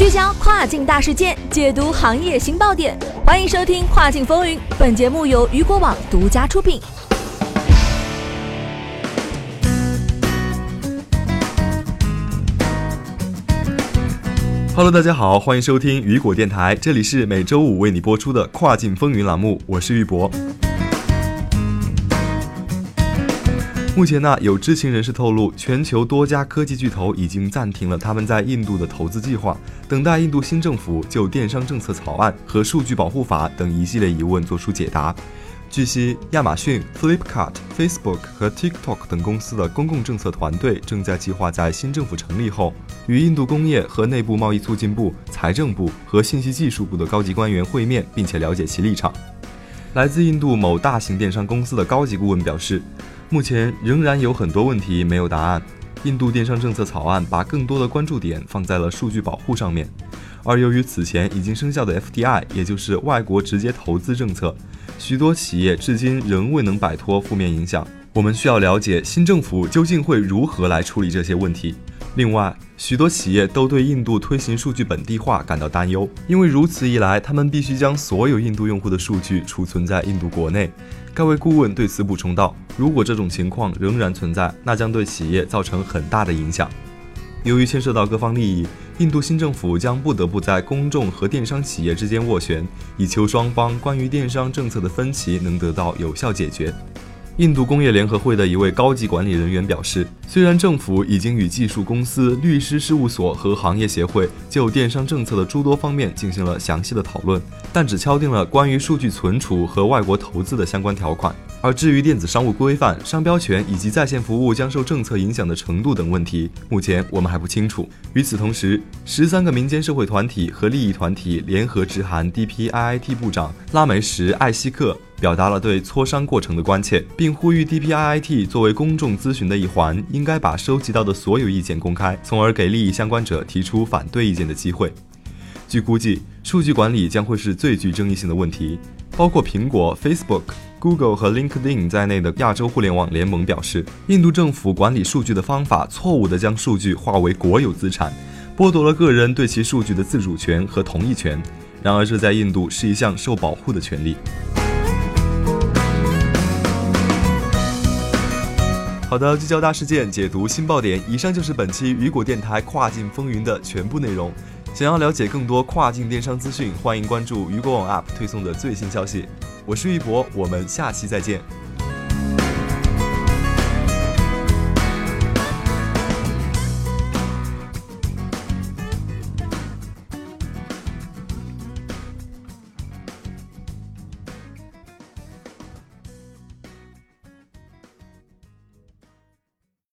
聚焦跨境大事件，解读行业新爆点，欢迎收听《跨境风云》。本节目由雨果网独家出品。Hello，大家好，欢迎收听雨果电台，这里是每周五为你播出的《跨境风云》栏目，我是玉博。目前呢，有知情人士透露，全球多家科技巨头已经暂停了他们在印度的投资计划，等待印度新政府就电商政策草案和数据保护法等一系列疑问作出解答。据悉，亚马逊、Flipkart、Facebook 和 TikTok 等公司的公共政策团队正在计划在新政府成立后，与印度工业和内部贸易促进部、财政部和信息技术部的高级官员会面，并且了解其立场。来自印度某大型电商公司的高级顾问表示。目前仍然有很多问题没有答案。印度电商政策草案把更多的关注点放在了数据保护上面，而由于此前已经生效的 FDI，也就是外国直接投资政策，许多企业至今仍未能摆脱负面影响。我们需要了解新政府究竟会如何来处理这些问题。另外，许多企业都对印度推行数据本地化感到担忧，因为如此一来，他们必须将所有印度用户的数据储存在印度国内。该位顾问对此补充道：“如果这种情况仍然存在，那将对企业造成很大的影响。由于牵涉到各方利益，印度新政府将不得不在公众和电商企业之间斡旋，以求双方关于电商政策的分歧能得到有效解决。”印度工业联合会的一位高级管理人员表示，虽然政府已经与技术公司、律师事务所和行业协会就电商政策的诸多方面进行了详细的讨论，但只敲定了关于数据存储和外国投资的相关条款。而至于电子商务规范、商标权以及在线服务将受政策影响的程度等问题，目前我们还不清楚。与此同时，十三个民间社会团体和利益团体联合致函 DPIIT 部长拉梅什·艾希克。表达了对磋商过程的关切，并呼吁 DPIIT 作为公众咨询的一环，应该把收集到的所有意见公开，从而给利益相关者提出反对意见的机会。据估计，数据管理将会是最具争议性的问题。包括苹果、Facebook、Google 和 LinkedIn 在内的亚洲互联网联盟表示，印度政府管理数据的方法错误地将数据划为国有资产，剥夺了个人对其数据的自主权和同意权。然而，这在印度是一项受保护的权利。好的，聚焦大事件，解读新爆点。以上就是本期雨果电台跨境风云的全部内容。想要了解更多跨境电商资讯，欢迎关注雨果网 App 推送的最新消息。我是玉博，我们下期再见。